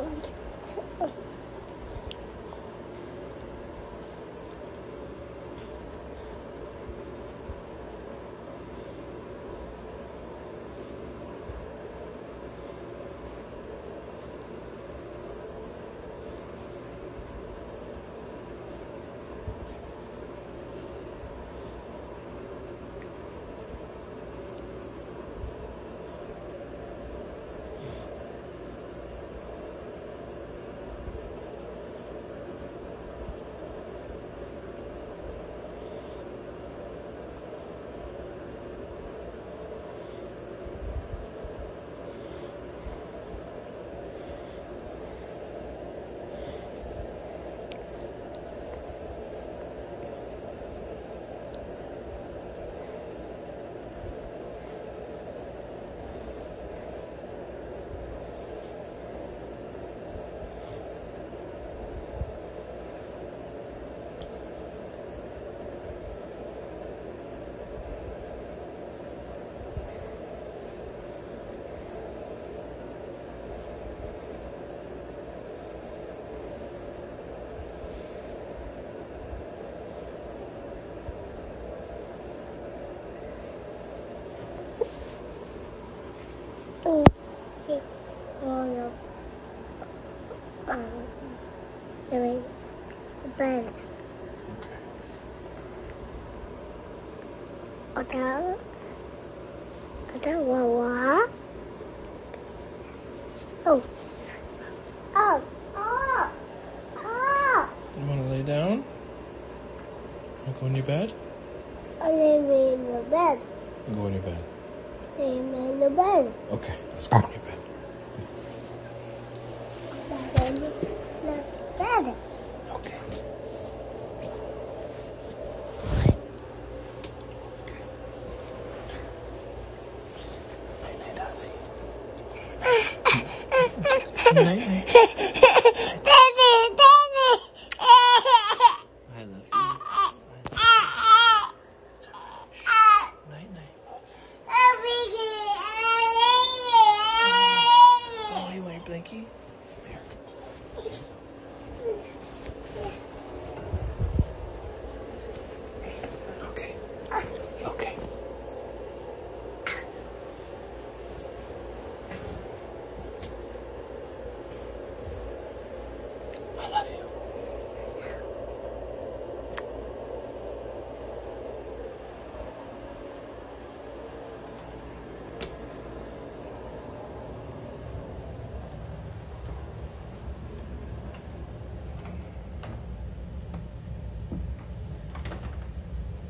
嗯。Um, doing the bed. Ada, ada Wawa. Oh. Oh. Oh. Oh. You want to lay down? You go in your bed? I live in the bed. Go in your bed. I'm in the bed. Okay, let's go in your bed. I'm in the bed. Okay. Night, night.